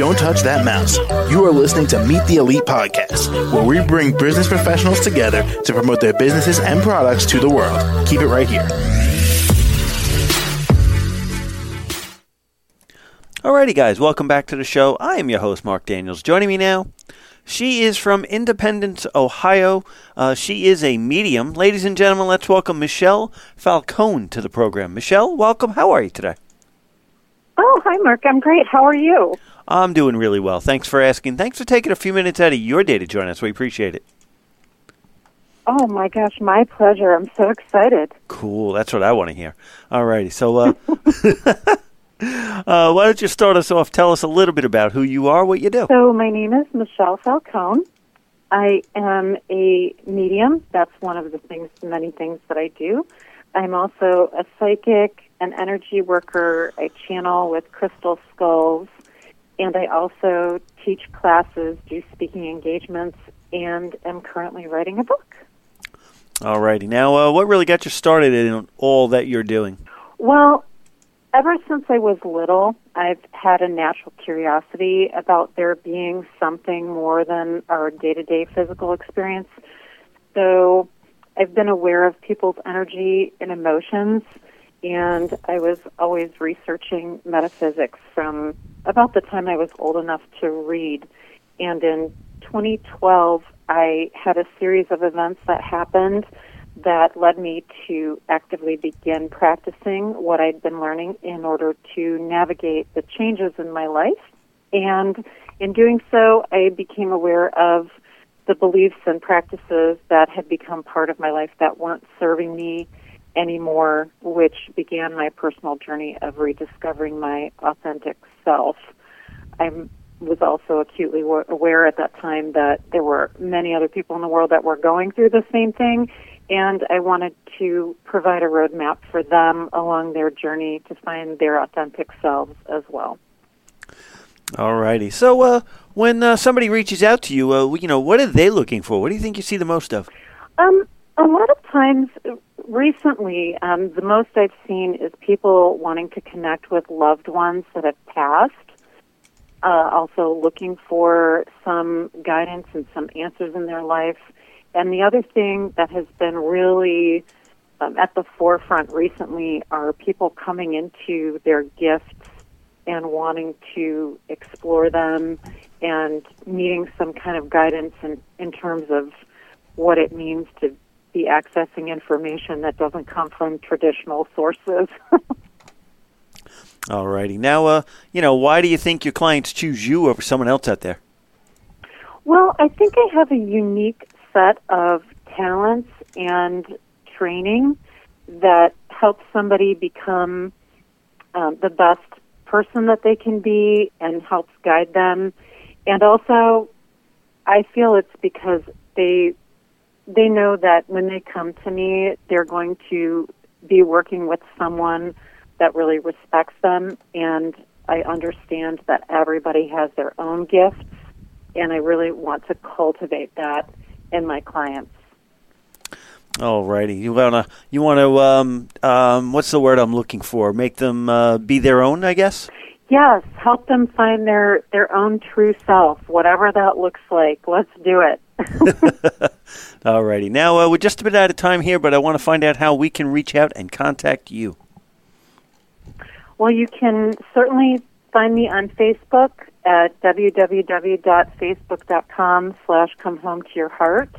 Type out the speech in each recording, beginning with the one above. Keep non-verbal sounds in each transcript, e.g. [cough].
Don't touch that mouse. You are listening to Meet the Elite Podcast, where we bring business professionals together to promote their businesses and products to the world. Keep it right here. Alrighty, guys, welcome back to the show. I am your host, Mark Daniels. Joining me now, she is from Independence, Ohio. Uh, she is a medium. Ladies and gentlemen, let's welcome Michelle Falcone to the program. Michelle, welcome. How are you today? Oh, hi, Mark. I'm great. How are you? I'm doing really well. Thanks for asking. Thanks for taking a few minutes out of your day to join us. We appreciate it. Oh my gosh, my pleasure. I'm so excited. Cool. That's what I want to hear. Alrighty. So, uh, [laughs] [laughs] Uh, why don't you start us off? Tell us a little bit about who you are, what you do. So, my name is Michelle Falcone. I am a medium. That's one of the things, many things that I do. I'm also a psychic, an energy worker. I channel with crystal skulls, and I also teach classes, do speaking engagements, and am currently writing a book. All righty. Now, uh, what really got you started in all that you're doing? Well, ever since I was little, I've had a natural curiosity about there being something more than our day to day physical experience. So I've been aware of people's energy and emotions, and I was always researching metaphysics from about the time I was old enough to read. And in 2012, I had a series of events that happened that led me to actively begin practicing what I'd been learning in order to navigate the changes in my life. And in doing so, I became aware of the beliefs and practices that had become part of my life that weren't serving me anymore, which began my personal journey of rediscovering my authentic self. I was also acutely aware at that time that there were many other people in the world that were going through the same thing and I wanted to provide a roadmap for them along their journey to find their authentic selves as well. All righty. So, uh, when uh, somebody reaches out to you, uh, you know, what are they looking for? What do you think you see the most of? Um, a lot of times, recently, um, the most I've seen is people wanting to connect with loved ones that have passed. Uh, also, looking for some guidance and some answers in their life and the other thing that has been really um, at the forefront recently are people coming into their gifts and wanting to explore them and needing some kind of guidance in, in terms of what it means to be accessing information that doesn't come from traditional sources. [laughs] All righty. Now, uh, you know, why do you think your clients choose you over someone else out there? Well, I think I have a unique set of talents and training that helps somebody become um, the best person that they can be and helps guide them. And also, I feel it's because they they know that when they come to me, they're going to be working with someone that really respects them and I understand that everybody has their own gifts and I really want to cultivate that in my clients. Alrighty, you wanna you wanna um, um, what's the word I'm looking for? Make them uh, be their own, I guess. Yes, help them find their their own true self, whatever that looks like. Let's do it. [laughs] Alrighty, now uh, we're just a bit out of time here, but I want to find out how we can reach out and contact you. Well, you can certainly find me on Facebook at www.facebook.com slash come home to your heart.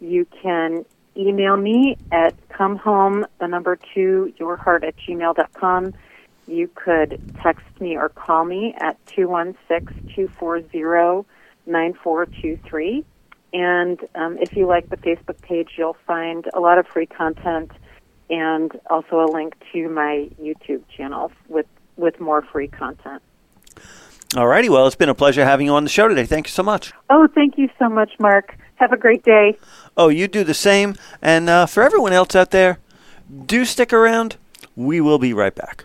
You can email me at come home, the number two, your heart at gmail.com. You could text me or call me at 216-240-9423. And um, if you like the Facebook page, you'll find a lot of free content and also a link to my YouTube channel with, with more free content. All righty. Well, it's been a pleasure having you on the show today. Thank you so much. Oh, thank you so much, Mark. Have a great day. Oh, you do the same. And uh, for everyone else out there, do stick around. We will be right back.